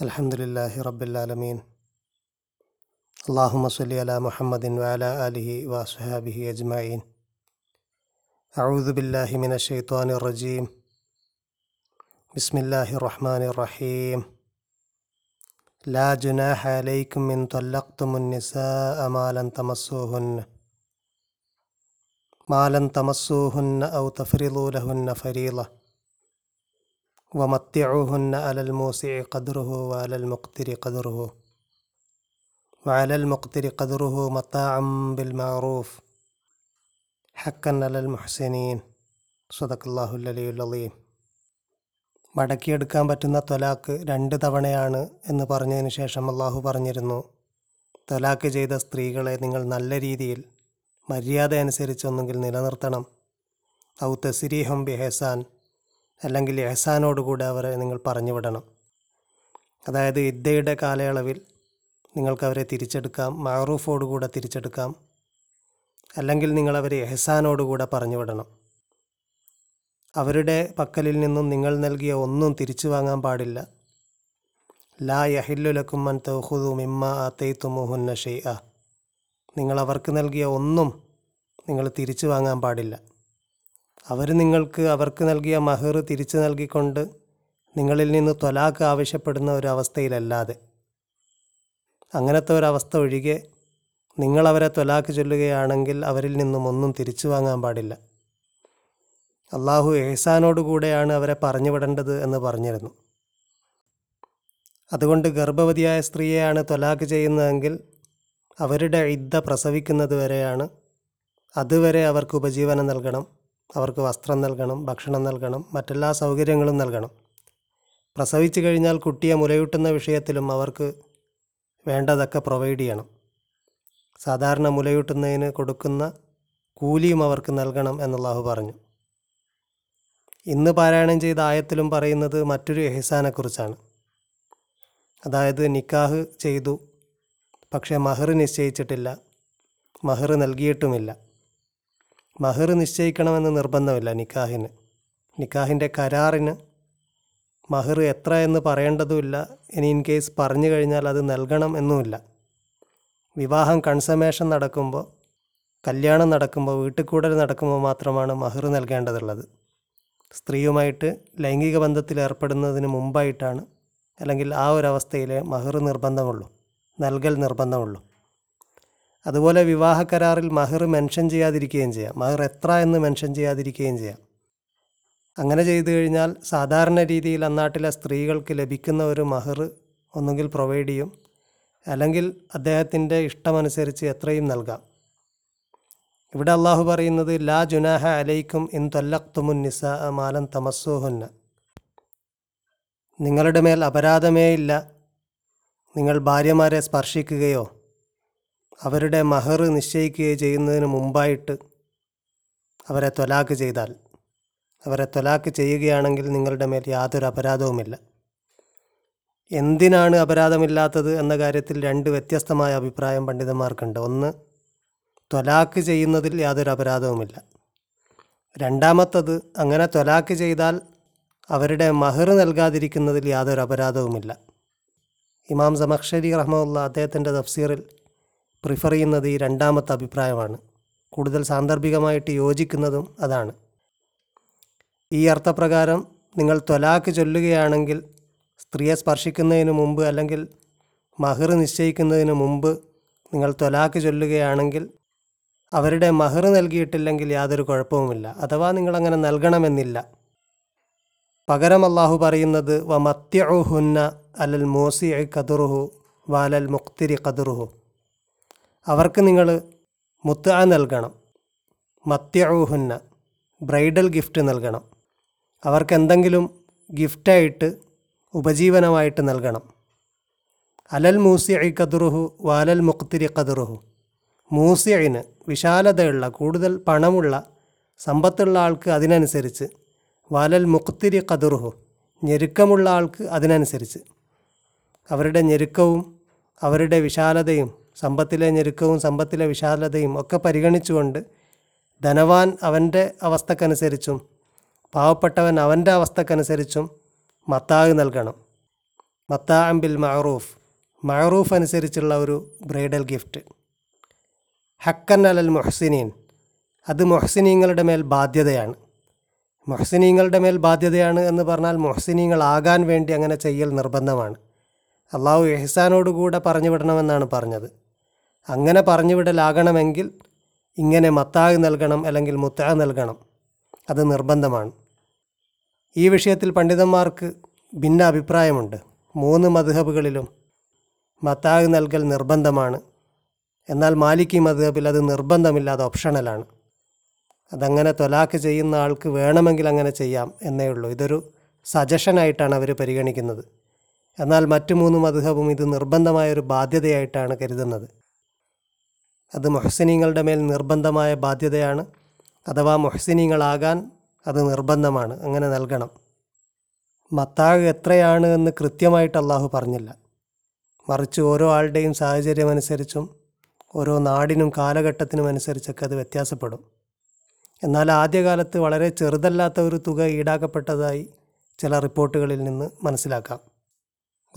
الحمد لله رب العالمين. اللهم صل على محمد وعلى آله وأصحابه أجمعين. أعوذ بالله من الشيطان الرجيم. بسم الله الرحمن الرحيم. لا جناح عليكم إن طلقتم النساء ما لم تمسوهن. ما لم تمسوهن أو تفرضوا لهن فريضة. ومتعوهن على الموسع قدره وعلى المقتر قدره وعلى المقتر قدره متاعا بالمعروف حقا على المحسنين صدق الله العلي العظيم മടക്കിയെടുക്കാൻ പറ്റുന്ന തൊലാക്ക് രണ്ട് തവണയാണ് എന്ന് പറഞ്ഞതിന് ശേഷം അള്ളാഹു പറഞ്ഞിരുന്നു തൊലാക്ക് ചെയ്ത സ്ത്രീകളെ നിങ്ങൾ നല്ല രീതിയിൽ മര്യാദ അനുസരിച്ച് ഒന്നുകിൽ നിലനിർത്തണം ഔ തസിരീഹം ബി ഹെസാൻ അല്ലെങ്കിൽ എഹസാനോടുകൂടെ അവരെ നിങ്ങൾ പറഞ്ഞു വിടണം. അതായത് ഇദ്ദയുടെ കാലയളവിൽ നിങ്ങൾക്ക് അവരെ തിരിച്ചെടുക്കാം മാറൂഫോടുകൂടെ തിരിച്ചെടുക്കാം അല്ലെങ്കിൽ നിങ്ങൾ അവരെ എഹസാനോടുകൂടെ പറഞ്ഞു വിടണം. അവരുടെ പക്കലിൽ നിന്നും നിങ്ങൾ നൽകിയ ഒന്നും തിരിച്ചു വാങ്ങാൻ പാടില്ല. ലാ യഹില്ലുലക്കും മൻ തൗഹുദു മിമ്മ ആത്തൈത്തുമുഹുന്ന ഷെയ് നിങ്ങൾ അവർക്ക് നൽകിയ ഒന്നും നിങ്ങൾ തിരിച്ചു വാങ്ങാൻ പാടില്ല. അവർ നിങ്ങൾക്ക് അവർക്ക് നൽകിയ മഹർ തിരിച്ചു നൽകിക്കൊണ്ട് നിങ്ങളിൽ നിന്ന് തൊലാക്ക് ആവശ്യപ്പെടുന്ന ഒരവസ്ഥയിലല്ലാതെ അങ്ങനത്തെ ഒരവസ്ഥ ഒഴികെ നിങ്ങളവരെ തൊലാക്ക് ചൊല്ലുകയാണെങ്കിൽ അവരിൽ നിന്നും ഒന്നും തിരിച്ചു വാങ്ങാൻ പാടില്ല. അള്ളാഹു എഹ്സാനോടുകൂടെയാണ് അവരെ പറഞ്ഞു വിടേണ്ടത് എന്ന് പറഞ്ഞിരുന്നു. അതുകൊണ്ട് ഗർഭവതിയായ സ്ത്രീയെയാണ് തൊലാക്ക് ചെയ്യുന്നതെങ്കിൽ അവരുടെ ഇദ്ദ പ്രസവിക്കുന്നത് വരെയാണ് അതുവരെ അവർക്ക് ഉപജീവനം നൽകണം. അവർക്ക് വസ്ത്രം നൽകണം ഭക്ഷണം നൽകണം മറ്റെല്ലാ സൗകര്യങ്ങളും നൽകണം. പ്രസവിച്ചു കഴിഞ്ഞാൽ കുട്ടിയെ മുലയൂട്ടുന്ന വിഷയത്തിലും അവർക്ക് വേണ്ടതൊക്കെ പ്രൊവൈഡ് ചെയ്യണം. സാധാരണ മുലയൂട്ടുന്നതിന് കൊടുക്കുന്ന കൂലിയും അവർക്ക് നൽകണം എന്നുള്ളാഹു പറഞ്ഞു. ഇന്ന് പാരായണം ചെയ്ത ആയത്തിലും പറയുന്നത് മറ്റൊരു എഹ്സാനെക്കുറിച്ചാണ്. അതായത് നിക്കാഹ് ചെയ്തു പക്ഷേ മഹർ നിശ്ചയിച്ചിട്ടില്ല മഹർ നൽകിയിട്ടുമില്ല. മഹർ നിശ്ചയിക്കണമെന്ന് നിർബന്ധമില്ല നിക്കാഹിന്. നിക്കാഹിന്റെ കരാറിന് മഹർ എത്ര എന്ന് പറയേണ്ടതുമില്ല. ഇനി ഇൻ കേസ് പറഞ്ഞു കഴിഞ്ഞാൽ അത് നൽകണം എന്നുമില്ല. വിവാഹം കൺസമേഷൻ നടക്കുമ്പോൾ കല്യാണം നടക്കുമ്പോൾ വീട്ടുകൂടൽ നടക്കുമ്പോൾ മാത്രമാണ് മഹർ നൽകേണ്ടതുള്ളത്. സ്ത്രീയുമായിട്ട് ലൈംഗിക ബന്ധത്തിൽ ഏർപ്പെടുന്നതിന് മുമ്പായിട്ടാണ് അല്ലെങ്കിൽ ആ ഒരവസ്ഥയിലെ മഹർ നിർബന്ധമുള്ളൂ. നൽകൽ നിർബന്ധമുള്ളൂ. അതുപോലെ വിവാഹ കരാറിൽ മഹർ മെൻഷൻ ചെയ്യാതിരിക്കുകയും ചെയ്യാം. മഹർ എത്ര എന്ന് മെൻഷൻ ചെയ്യാതിരിക്കുകയും ചെയ്യാം. അങ്ങനെ ചെയ്തു കഴിഞ്ഞാൽ സാധാരണ രീതിയിൽ അന്നാട്ടിലെ സ്ത്രീകൾക്ക് ലഭിക്കുന്ന ഒരു മഹർ ഒന്നുകിൽ പ്രൊവൈഡ് ചെയ്യും. അല്ലെങ്കിൽ അദ്ദേഹത്തിന്റെ ഇഷ്ടമനുസരിച്ച് എത്രയും നൽകാം. ഇവിടെ അള്ളാഹു പറയുന്നത് ലാ ജുനാഹ അലൈക്കും ഇൻ തൊല്ലക്തുമുൻ നിസ മാലൻ തമസ്സുഹുന്ന. നിങ്ങളുടെ മേൽ അപരാധമേ ഇല്ല. നിങ്ങൾ ഭാര്യമാരെ സ്പർശിക്കുകയോ അവരുടെ മഹർ നിശ്ചയിക്കുകയോ ചെയ്യുന്നതിന് മുമ്പായിട്ട് അവരെ തൊലാക്ക് ചെയ്താൽ അവരെ തൊലാക്ക് ചെയ്യുകയാണെങ്കിൽ നിങ്ങളുടെ മേൽ യാതൊരു അപരാധവുമില്ല. എന്തിനാണ് അപരാധമില്ലാത്തത് എന്ന കാര്യത്തിൽ രണ്ട് വ്യത്യസ്തമായ അഭിപ്രായം പണ്ഡിതന്മാർക്കുണ്ട്. ഒന്ന് തൊലാക്ക് ചെയ്യുന്നതിൽ യാതൊരു അപരാധവുമില്ല. രണ്ടാമത്തത് അങ്ങനെ തൊലാക്ക് ചെയ്താൽ അവരുടെ മഹർ നൽകാതിരിക്കുന്നതിൽ യാതൊരു അപരാധവുമില്ല. ഇമാം സമക്ഷരി റഹ്മുല്ല അദ്ദേഹത്തിന്റെ തഫ്സീറിൽ പ്രിഫർ ചെയ്യുന്നത് ഈ രണ്ടാമത്തെ അഭിപ്രായമാണ്. കൂടുതൽ സാന്ദർഭികമായിട്ട് യോജിക്കുന്നതും അതാണ്. ഈ അർത്ഥപ്രകാരം നിങ്ങൾ തൊലാക്ക് ചൊല്ലുകയാണെങ്കിൽ സ്ത്രീയെ സ്പർശിക്കുന്നതിന് മുമ്പ് അല്ലെങ്കിൽ മഹർ നിശ്ചയിക്കുന്നതിന് മുമ്പ് നിങ്ങൾ തൊലാക്ക് ചൊല്ലുകയാണെങ്കിൽ അവരുടെ മഹർ നൽകിയിട്ടില്ലെങ്കിൽ യാതൊരു കുഴപ്പവുമില്ല. അഥവാ നിങ്ങളങ്ങനെ നൽകണമെന്നില്ല. പകരം അള്ളാഹു പറയുന്നത് വ മത്യഹുന്ന അലൽ മോസി കതുറുഹു വാലൽ മുക്തിരി കതുറുഹു അവർക്ക് നിങ്ങൾ മുത്ത നൽകണം. മത്യഹുന്ന ബ്രൈഡൽ ഗിഫ്റ്റ് നൽകണം. അവർക്ക് എന്തെങ്കിലും ഗിഫ്റ്റായിട്ട് ഉപജീവനമായിട്ട് നൽകണം. അലൽ മൂസി കതുറുഹു വാലൽ മുക്തിരി കതുറുഹു മൂസിഐന് വിശാലതയുള്ള കൂടുതൽ പണമുള്ള സമ്പത്തുള്ള ആൾക്ക് അതിനനുസരിച്ച് വാലൽ മുക്തിരി കതുറുഹു ഞെരുക്കമുള്ള ആൾക്ക് അതിനനുസരിച്ച്. അവരുടെ ഞെരുക്കവും അവരുടെ വിശാലതയും സമ്പത്തിലെ ഞെരുക്കവും സമ്പത്തിലെ വിശാലതയും ഒക്കെ പരിഗണിച്ചുകൊണ്ട് ധനവാൻ അവന്റെ അവസ്ഥക്കനുസരിച്ചും പാവപ്പെട്ടവൻ അവന്റെ അവസ്ഥക്കനുസരിച്ചും മത്താവ് നൽകണം. മത്താ ബിൽ മഹറൂഫ് മഅറൂഫ് അനുസരിച്ചുള്ള ഒരു ബ്രൈഡൽ ഗിഫ്റ്റ്. ഹക്കൻ അലൽ മൊഹ്സിനീൻ. അത് മൊഹ്സിനീങ്ങളുടെ മേൽ ബാധ്യതയാണ്. മൊഹ്സിനീങ്ങളുടെ മേൽ ബാധ്യതയാണ് എന്ന് പറഞ്ഞാൽ മൊഹ്സിനീങ്ങളാകാൻ വേണ്ടി അങ്ങനെ ചെയ്യൽ നിർബന്ധമാണ്. അള്ളാഹു എഹ്സാനോടുകൂടെ പറഞ്ഞു വിടണമെന്നാണ് പറഞ്ഞത്. അങ്ങനെ പറഞ്ഞു വിടലാകണമെങ്കിൽ ഇങ്ങനെ മത്താഗ് നൽകണം അല്ലെങ്കിൽ മുത്താ നൽകണം. അത് നിർബന്ധമാണ്. ഈ വിഷയത്തിൽ പണ്ഡിതന്മാർക്ക് ഭിന്ന അഭിപ്രായമുണ്ട് മൂന്ന് മധുഹബുകളിലും മത്താഗ് നൽകൽ നിർബന്ധമാണ്. എന്നാൽ മാലിക്കി മധുഹബിൽ അത് നിർബന്ധമില്ല അത് ഓപ്ഷണലാണ്. അതങ്ങനെ തൊലാക്ക് ചെയ്യുന്ന ആൾക്ക് വേണമെങ്കിൽ അങ്ങനെ ചെയ്യാം എന്നേ ഉള്ളൂ. ഇതൊരു സജഷനായിട്ടാണ് അവർ പരിഗണിക്കുന്നത്. എന്നാൽ മറ്റു മൂന്ന് മധുഹബും ഇത് നിർബന്ധമായൊരു ബാധ്യതയായിട്ടാണ് കരുതുന്നത്. അത് മൊഹസിനീങ്ങളുടെ മേൽ നിർബന്ധമായ ബാധ്യതയാണ്. അഥവാ മൊഹസിനീങ്ങളാകാൻ അത് നിർബന്ധമാണ്. അങ്ങനെ നൽകണം. മത്താഗ് എത്രയാണ് എന്ന് കൃത്യമായിട്ട് അള്ളാഹു പറഞ്ഞില്ല. മറിച്ച് ഓരോ ആളുടെയും സാഹചര്യമനുസരിച്ചും ഓരോ നാടിനും കാലഘട്ടത്തിനും അനുസരിച്ചൊക്കെ അത് വ്യത്യാസപ്പെടും. എന്നാൽ ആദ്യകാലത്ത് വളരെ ചെറുതല്ലാത്ത ഒരു തുക ഈടാക്കപ്പെട്ടതായി ചില റിപ്പോർട്ടുകളിൽ നിന്ന് മനസ്സിലാക്കാം.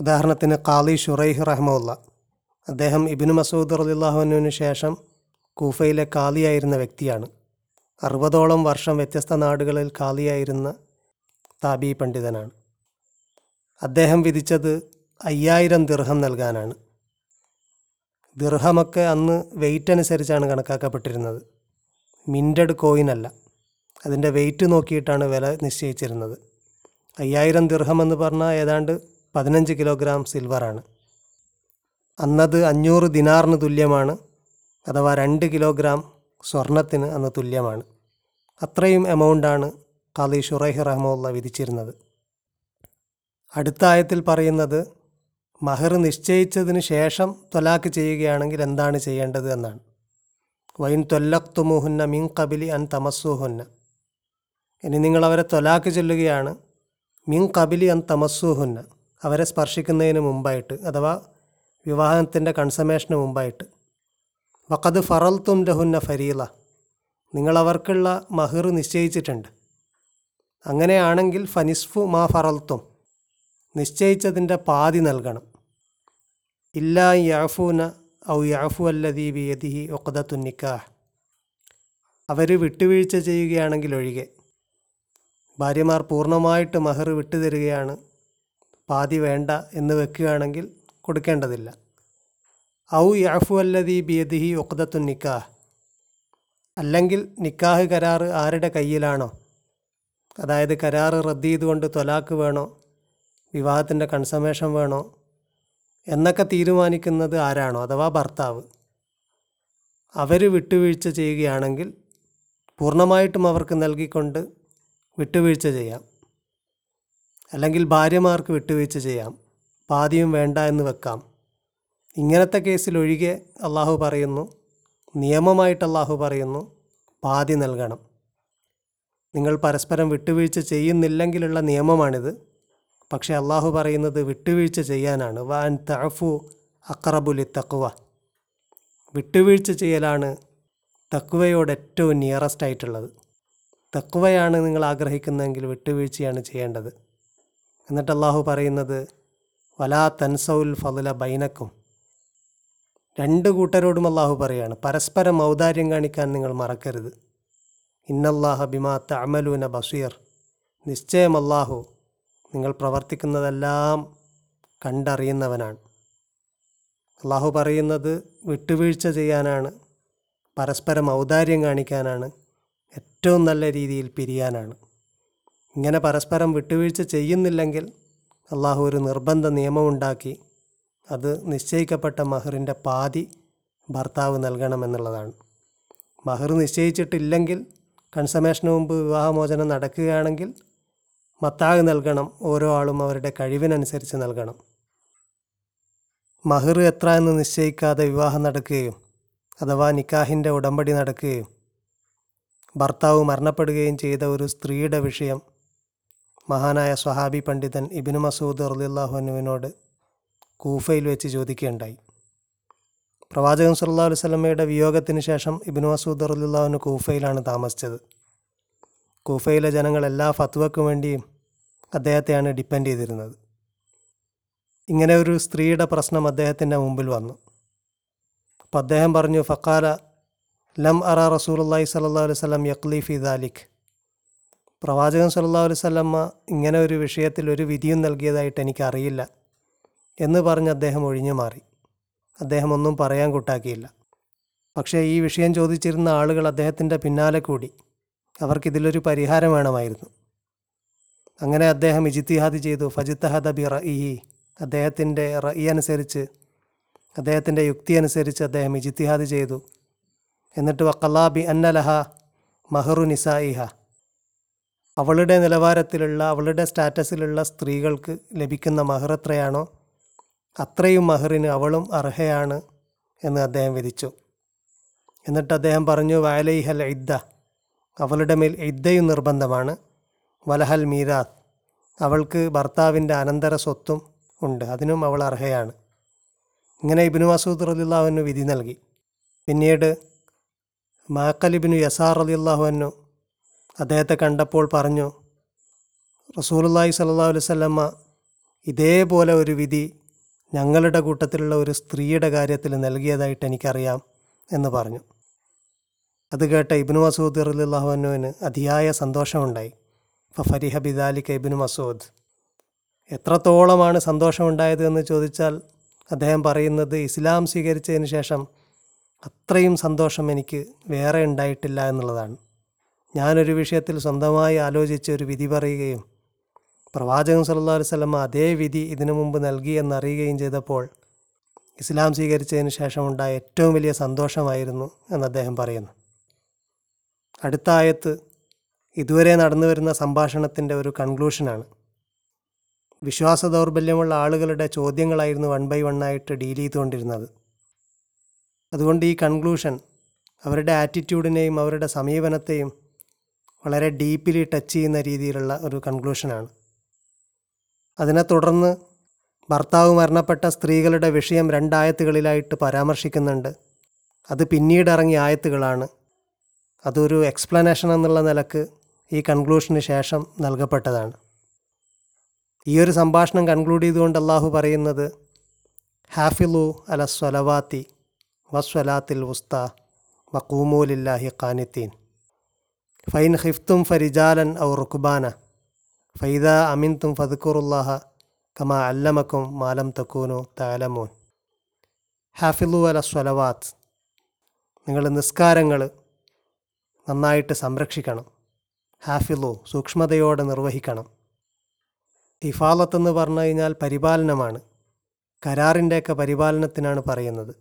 ഉദാഹരണത്തിന് കാളി ഷുറൈഹ് റഹ്മുല്ല അദ്ദേഹം ഇബിനു മസൂദ് റലിള്ളാഹുവിനു ശേഷം കൂഫയിലെ കാലിയായിരുന്ന വ്യക്തിയാണ്. അറുപതോളം വർഷം വ്യത്യസ്ത നാടുകളിൽ കാലിയായിരുന്ന താബി പണ്ഡിതനാണ്. അദ്ദേഹം വിധിച്ചത് അയ്യായിരം ദിർഹം നൽകാനാണ്. ദിർഹമൊക്കെ അന്ന് വെയിറ്റ് അനുസരിച്ചാണ് കണക്കാക്കപ്പെട്ടിരുന്നത്. മിന്റഡ് കോയിൻ അല്ല. അതിന്റെ വെയിറ്റ് നോക്കിയിട്ടാണ് വില നിശ്ചയിച്ചിരുന്നത്. അയ്യായിരം ദിർഹം എന്ന് പറഞ്ഞാൽ ഏതാണ്ട് പതിനഞ്ച് കിലോഗ്രാം സിൽവറാണ് അന്നത് അഞ്ഞൂറ് ദിനാറിന് തുല്യമാണ് അഥവാ രണ്ട് കിലോഗ്രാം സ്വർണത്തിന് അന്ന് തുല്യമാണ്. അത്രയും എമൗണ്ടാണ് ഖാലി ഷുറൈഹ് റഹ്മുള്ള വിധിച്ചിരുന്നത്. അടുത്ത ആയത്തിൽ പറയുന്നത് മഹർ നിശ്ചയിച്ചതിന് ശേഷം തൊലാക്ക് ചെയ്യുകയാണെങ്കിൽ എന്താണ് ചെയ്യേണ്ടത് എന്നാണ്. വൈൻ തൊല്ലക്തുമുഹുന്ന മിൻ കബിലി അൻ തമസ്സുഹുന്ന. ഇനി നിങ്ങൾ അവരെ തൊലാക്ക് ചൊല്ലുകയാണ് മിൻ കബിലി അൻ തമസ്സുഹുന്ന. അവരെ സ്പർശിക്കുന്നതിന് മുമ്പായിട്ട് അഥവാ വിവാഹത്തിന്റെ കൺസമേഷന് മുമ്പായിട്ട്. വക്കത് ഫറൽത്തും ലഹുന്ന ഫരീല നിങ്ങളവർക്കുള്ള മഹിർ നിശ്ചയിച്ചിട്ടുണ്ട്. അങ്ങനെയാണെങ്കിൽ ഫനിസ്ഫു മാ ഫറൽത്തും നിശ്ചയിച്ചതിന്റെ പാതി നൽകണം. ഇല്ലാ യാഫൂന ഔ യാഫു അല്ലതി ബിയദിഹി ഒക്കത നിക്കാഹ്. അവർ വിട്ടുവീഴ്ച ചെയ്യുകയാണെങ്കിൽ ഒഴികെ. ഭാര്യമാർ പൂർണമായിട്ട് മഹർ വിട്ടുതരികയാണ് പാതി വേണ്ട എന്ന് വെക്കുകയാണെങ്കിൽ കൊടുക്കേണ്ടതില്ല. ഔ യാഫു അല്ലതി ബിയദിഹി ഒക്കദത്തു നിക്കാഹ്. അല്ലെങ്കിൽ നിക്കാഹ് കരാറ് ആരുടെ കയ്യിലാണോ? അതായത് കരാറ് റദ്ദ് ചെയ്തുകൊണ്ട് തൊലാക്ക് വേണോ? വിവാഹത്തിന്റെ കൺസമേഷൻ വേണോ? എന്നൊക്കെ തീരുമാനിക്കുന്നത് ആരാണോ? അഥവാ ഭർത്താവ്. അവർ വിട്ടുവീഴ്ച ചെയ്യുകയാണെങ്കിൽ പൂർണമായിട്ടും അവർക്ക് നൽകിക്കൊണ്ട് വിട്ടുവീഴ്ച ചെയ്യാം. അല്ലെങ്കിൽ ഭാര്യമാർക്ക് വിട്ടുവീഴ്ച ചെയ്യാം. പാതിയും വേണ്ട എന്ന് വെക്കാം. ഇങ്ങനത്തെ കേസിലൊഴികെ അള്ളാഹു പറയുന്നു നിയമമായിട്ട് അള്ളാഹു പറയുന്നു പാതി നൽകണം. നിങ്ങൾ പരസ്പരം വിട്ടുവീഴ്ച ചെയ്യുന്നില്ലെങ്കിലുള്ള നിയമമാണിത്. പക്ഷേ അള്ളാഹു പറയുന്നത് വിട്ടുവീഴ്ച ചെയ്യാനാണ്. വാൻ തഅഫു അക്രബുലി തക്കുവ വിട്ടുവീഴ്ച ചെയ്യലാണ് തക്കുവയോട് ഏറ്റവും നിയറസ്റ്റ് ആയിട്ടുള്ളത്. തക്കുവയാണ് നിങ്ങൾ ആഗ്രഹിക്കുന്നതെങ്കിൽ വിട്ടുവീഴ്ചയാണ് ചെയ്യേണ്ടത്. എന്നിട്ട് അള്ളാഹു പറയുന്നത് വലാ തൻസൗൽ ഫതുല ബൈനക്കും. രണ്ട് കൂട്ടരോടും അള്ളാഹു പറയാണ് പരസ്പരം ഔദാര്യം കാണിക്കാൻ നിങ്ങൾ മറക്കരുത്. ഇന്നല്ലാഹ ബിമാ തഅമലൂന ബഷീർ നിശ്ചയം അള്ളാഹു നിങ്ങൾ പ്രവർത്തിക്കുന്നതെല്ലാം കണ്ടറിയുന്നവനാണ്. അള്ളാഹു പറയുന്നത് വിട്ടുവീഴ്ച ചെയ്യാനാണ് പരസ്പരം ഔദാര്യം കാണിക്കാനാണ് ഏറ്റവും നല്ല രീതിയിൽ പിരിയാനാണ്. ഇങ്ങനെ പരസ്പരം വിട്ടുവീഴ്ച ചെയ്യുന്നില്ലെങ്കിൽ അള്ളാഹു ഒരു നിർബന്ധ നിയമമുണ്ടാക്കി അത് നിശ്ചയിക്കപ്പെട്ട മഹറിന്റെ പാതി ഭർത്താവ് നൽകണമെന്നുള്ളതാണ്. മഹർ നിശ്ചയിച്ചിട്ടില്ലെങ്കിൽ കൺസമേഷന് മുമ്പ് വിവാഹമോചനം നടക്കുകയാണെങ്കിൽ മത്താഗ് നൽകണം ഓരോ ആളും അവരുടെ കഴിവിനനുസരിച്ച് നൽകണം. മഹർ എത്ര എന്ന് നിശ്ചയിക്കാതെ വിവാഹം നടക്കുകയും അഥവാ നിക്കാഹിന്റെ ഉടമ്പടി നടക്കുകയും ഭർത്താവ് മരണപ്പെടുകയും ചെയ്ത ഒരു സ്ത്രീയുടെ വിഷയം മഹാനായ സ്വഹാബി പണ്ഡിതൻ ഇബിനു മസൂദ് റലിള്ളാഹുനുവിനോട് കൂഫയിൽ വെച്ച് ചോദിക്കുകയുണ്ടായി. പ്രവാചകൻ സുല്ലാ അലൈഹി വിയോഗത്തിന് ശേഷം ഇബിനു മസൂദ് റലിള്ളാഹുന് കൂഫയിലാണ് താമസിച്ചത്. കൂഫയിലെ ജനങ്ങൾ എല്ലാ ഫത്വക്കും വേണ്ടിയും അദ്ദേഹത്തെയാണ് ഡിപ്പെൻഡ് ചെയ്തിരുന്നത്. ഇങ്ങനെ ഒരു സ്ത്രീയുടെ പ്രശ്നം അദ്ദേഹത്തിന്റെ മുമ്പിൽ വന്നു. അപ്പോൾ അദ്ദേഹം പറഞ്ഞു ഫക്കാല ലം അറ റസൂലുള്ളാഹി സ്വല്ലല്ലാഹു അലൈഹി വസല്ലം യക്ലീഫ് ഫി ദാലിക്. പ്രവാചകൻ സല്ലല്ലാഹു അലൈഹി വസല്ലമ്മ ഇങ്ങനെ ഒരു വിഷയത്തിൽ ഒരു വിധിയും നൽകിയതായിട്ട് എനിക്കറിയില്ല എന്ന് പറഞ്ഞ് അദ്ദേഹം ഒഴിഞ്ഞു മാറി. അദ്ദേഹം ഒന്നും പറയാൻ കൂട്ടാക്കിയില്ല. പക്ഷേ ഈ വിഷയം ചോദിച്ചിരുന്ന ആളുകൾ അദ്ദേഹത്തിന്റെ പിന്നാലെ കൂടി. അവർക്കിതിലൊരു പരിഹാരം വേണമായിരുന്നു. അങ്ങനെ അദ്ദേഹം ഇജിത്തിഹാദ് ചെയ്തു. ഫജിത്തഹദ ബി റഇഹി. അദ്ദേഹത്തിന്റെ റഇ അനുസരിച്ച് അദ്ദേഹത്തിന്റെ യുക്തി അനുസരിച്ച് അദ്ദേഹം ഇജിത്തിഹാദ് ചെയ്തു. എന്നിട്ട് വക്കല്ലാ ബി അന്നലഹ മഹറു നിസായിഹ അവളുടെ നിലവാരത്തിലുള്ള അവളുടെ സ്റ്റാറ്റസിലുള്ള സ്ത്രീകൾക്ക് ലഭിക്കുന്ന മഹർ എത്രയാണോ അത്രയും മഹറിന് അവളും അർഹയാണ് എന്ന് അദ്ദേഹം വിധിച്ചു. എന്നിട്ട് അദ്ദേഹം പറഞ്ഞു വയലൈഹൽ ഇദ്ദ. അവളുടെ മേൽ ഇദ്ദയും നിർബന്ധമാണ്. വലഹൽ മീരാത്ത്. അവൾക്ക് ഭർത്താവിന്റെ അനന്തര സ്വത്തും ഉണ്ട്. അതിനും അവൾ അർഹയാണ്. ഇങ്ങനെ ഇബിനു മസൂദ് റലിള്ളാഹുവിന് വിധി നൽകി. പിന്നീട് മാക്കലിബിനു യസാർ റലിള്ളാഹുവിനു അദ്ദേഹത്തെ കണ്ടപ്പോൾ പറഞ്ഞു റസൂലുള്ളാഹി സ്വല്ലല്ലാഹു അലൈഹി വസല്ലമ്മ ഇതേപോലെ ഒരു വിധി ഞങ്ങളുടെ കൂട്ടത്തിലുള്ള ഒരു സ്ത്രീയുടെ കാര്യത്തിൽ നൽകിയതായിട്ട് എനിക്കറിയാം എന്ന് പറഞ്ഞു. അത് കേട്ട ഇബ്നു മസൂദ് റലിള്ളാഹുവിനുവിന് അതിയായ സന്തോഷമുണ്ടായി. ഫഫരിഹ ബിദാലിക്ക ഇബ്നു മസൂദ്. എത്രത്തോളമാണ് സന്തോഷമുണ്ടായത് എന്ന് ചോദിച്ചാൽ അദ്ദേഹം പറയുന്നത് ഇസ്ലാം സ്വീകരിച്ചതിന് ശേഷം അത്രയും സന്തോഷം എനിക്ക് വേറെ ഉണ്ടായിട്ടില്ല എന്നുള്ളതാണ്. ഞാനൊരു വിഷയത്തിൽ സ്വന്തമായി ആലോചിച്ച് ഒരു വിധി പറയുകയും പ്രവാചകൻ അലൈഹി വസല്ലമ അതേ വിധി ഇതിനു മുമ്പ് നൽകി എന്നറിയുകയും ചെയ്തപ്പോൾ ഇസ്ലാം സ്വീകരിച്ചതിന് ശേഷമുണ്ടായ ഏറ്റവും വലിയ സന്തോഷമായിരുന്നു എന്ന് അദ്ദേഹം പറയുന്നു. അടുത്ത ആയത്ത് ഇതുവരെ നടന്നു വരുന്ന സംഭാഷണത്തിന്റെ ഒരു കൺക്ലൂഷനാണ് വിശ്വാസ ദൗർബല്യമുള്ള ആളുകളുടെ ചോദ്യങ്ങളായിരുന്നു വൺ ബൈ വൺ ആയിട്ട് ഡീൽ ചെയ്തുകൊണ്ടിരുന്നത്. അതുകൊണ്ട് ഈ കൺക്ലൂഷൻ അവരുടെ ആറ്റിറ്റ്യൂഡിനെയും അവരുടെ സമീപനത്തെയും വളരെ ഡീപ്പിലി ടച്ച് ചെയ്യുന്ന രീതിയിലുള്ള ഒരു കൺക്ലൂഷനാണ്. അതിനെ തുടർന്ന് ഭർത്താവ് മരണപ്പെട്ട സ്ത്രീകളുടെ വിഷയം രണ്ടായത്തുകളിലായിട്ട് പരാമർശിക്കുന്നുണ്ട്. അത് പിന്നീട് ഇറങ്ങിയ ആയത്തുകളാണ്. അതൊരു എക്സ്പ്ലനേഷൻ എന്നുള്ള നിലയ്ക്ക് ഈ കൺക്ലൂഷന് ശേഷം നൽകപ്പെട്ടതാണ്. ഈ ഒരു സംഭാഷണം കൺക്ലൂഡ് ചെയ്തുകൊണ്ട് അള്ളാഹു പറയുന്നത് ഹാഫിലു അല സ്വലവാത്തി വസ്വലാത്തിൽ ഉസ്ത വക്കൂമൂലില്ലാഹി ഖാനിത്തീൻ. ഫൈൻ ഖിഫ്തും ഫരിജാലൻ ഔ റുക്ബാന ഫൈദ അമിൻതും ഫതുക്കൂറുല്ലാഹ കമാ അല്ലമക്കും മാലം തക്കൂനു താലമോൻ ഹാഫിലു അല സ്വലവാത്ത് നിങ്ങൾ നിസ്കാരങ്ങൾ നന്നായിട്ട് സംരക്ഷിക്കണം. ഹാഫിലു സൂക്ഷ്മതയോടെ നിർവഹിക്കണം. ഹിഫാലത്ത് എന്ന് പറഞ്ഞു കഴിഞ്ഞാൽ പരിപാലനമാണ്. കരാറിന്റെയൊക്കെ പരിപാലനത്തിനാണ് പറയുന്നത്.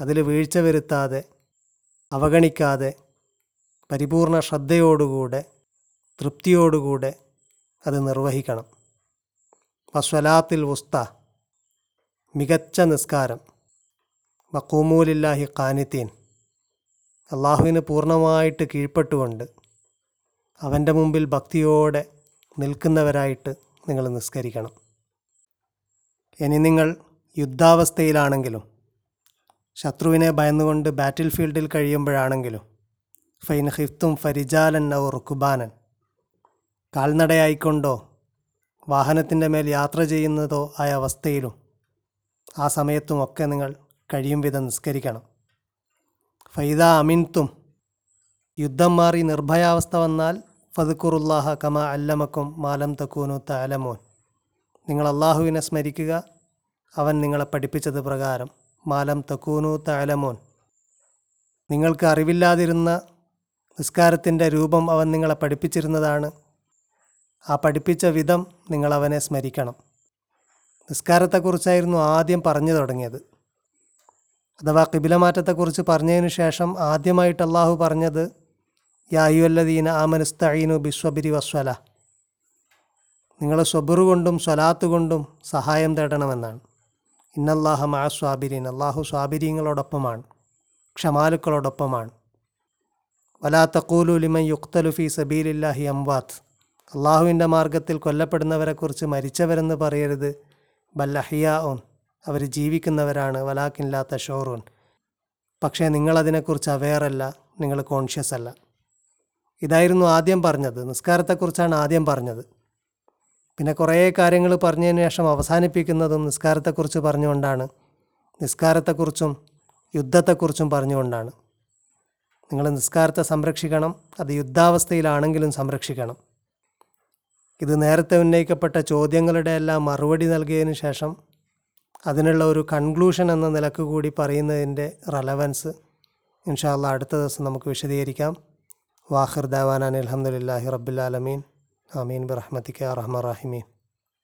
അതിൽ വീഴ്ച വരുത്താതെ അവഗണിക്കാതെ പരിപൂർണ ശ്രദ്ധയോടുകൂടെ തൃപ്തിയോടുകൂടെ അത് നിർവഹിക്കണം. വസ്വലാത്തിൽ ഉസ്ത മികച്ച നിസ്കാരം. വക്കൂമൂലില്ലാഹി കാനിത്തീൻ അള്ളാഹുവിന് പൂർണമായിട്ട് കീഴ്പ്പെട്ടുകൊണ്ട് അവന്റെ മുമ്പിൽ ഭക്തിയോടെ നിൽക്കുന്നവരായിട്ട് നിങ്ങൾ നിസ്കരിക്കണം. ഇനി നിങ്ങൾ യുദ്ധാവസ്ഥയിലാണെങ്കിലും ശത്രുവിനെ ഭയന്നുകൊണ്ട് ബാറ്റിൽ ഫീൽഡിൽ കഴിയുമ്പോഴാണെങ്കിലും ഫൈൻ ഹിഫ്തും ഫരിജാലൻ ഔ റുക്കുബാനൻ കാൽനടയായിക്കൊണ്ടോ വാഹനത്തിന്റെ മേൽ യാത്ര ചെയ്യുന്നതോ ആയ അവസ്ഥയിലും ആ സമയത്തുമൊക്കെ നിങ്ങൾ കഴിയും വിധം നിസ്കരിക്കണം. ഫൈദ അമിൻത്തും യുദ്ധം മാറി നിർഭയാവസ്ഥ വന്നാൽ ഫതുക്കുറുല്ലാഹ കമ അല്ലമക്കും മാലം തക്കൂനു താലമോൻ നിങ്ങൾ അള്ളാഹുവിനെ സ്മരിക്കുക അവൻ നിങ്ങളെ പഠിപ്പിച്ചത് പ്രകാരം മാലം തക്കൂനു താലമോൻ നിങ്ങൾക്ക് അറിവില്ലാതിരുന്ന നിസ്കാരത്തിന്റെ രൂപം അവൻ നിങ്ങളെ പഠിപ്പിച്ചിരുന്നതാണ്. ആ പഠിപ്പിച്ച വിധം നിങ്ങൾ അവനെ സ്മരിക്കണം. നിസ്കാരത്തെക്കുറിച്ചായിരുന്നു ആദ്യം പറഞ്ഞു തുടങ്ങിയത്. അഥവാ കിബിലമാറ്റത്തെക്കുറിച്ച് പറഞ്ഞതിന് ശേഷം ആദ്യമായിട്ട് അള്ളാഹു പറഞ്ഞത് യായുവല്ലദീന ആമനുസ്തഈനു ബിസ്വബിരി വസ്വല. നിങ്ങൾ സ്വബുറു കൊണ്ടും സ്വലാത്ത് കൊണ്ടും സഹായം തേടണമെന്നാണ്. ഇന്നല്ലാഹ മാ സ്വാബിരീൻ. അള്ളാഹു സ്വാബിരീങ്ങളോടൊപ്പമാണ്. ക്ഷമാലുക്കളോടൊപ്പമാണ്. വലാ തക്കൂലു ലിമൻ യുക്തലു സബീലില്ലാഹി അംവാത്ത് അള്ളാഹുവിന്റെ മാർഗത്തിൽ കൊല്ലപ്പെടുന്നവരെക്കുറിച്ച് മരിച്ചവരെന്ന് പറയരുത്. ബല്ലഹിയാ ഓൻ അവർ ജീവിക്കുന്നവരാണ്. വലാക്കില്ലാത്ത ഷോറൂൺ പക്ഷേ നിങ്ങളതിനെക്കുറിച്ച് അവെയറല്ല നിങ്ങൾ കോൺഷ്യസ് അല്ല. ഇതായിരുന്നു ആദ്യം പറഞ്ഞത്. നിസ്കാരത്തെക്കുറിച്ചാണ് ആദ്യം പറഞ്ഞത്. പിന്നെ കുറേ കാര്യങ്ങൾ പറഞ്ഞതിന് ശേഷം അവസാനിപ്പിക്കുന്നതും നിസ്കാരത്തെക്കുറിച്ച് പറഞ്ഞുകൊണ്ടാണ്. നിസ്കാരത്തെക്കുറിച്ചും യുദ്ധത്തെക്കുറിച്ചും പറഞ്ഞുകൊണ്ടാണ്. നിങ്ങൾ നിസ്കാരത്തെ സംരക്ഷിക്കണം അത് യുദ്ധാവസ്ഥയിലാണെങ്കിലും സംരക്ഷിക്കണം. ഇത് നേരത്തെ ഉന്നയിക്കപ്പെട്ട ചോദ്യങ്ങളുടെ എല്ലാം മറുപടി നൽകിയതിന് ശേഷം അതിനുള്ള ഒരു കൺക്ലൂഷൻ എന്ന നിലയ്ക്ക് കൂടി പറയുന്നതിന്റെ റെലവൻസ് ഇൻഷാല്ല അടുത്ത ദിവസം നമുക്ക് വിശദീകരിക്കാം. വാഹിർ ദാവാനാൻ അലഹമുല്ലാഹി റബ്ബുലാലമീൻ അമീൻ ബിറഹ്മത്തിക്ക റഹ്മ റാഹിമീൻ.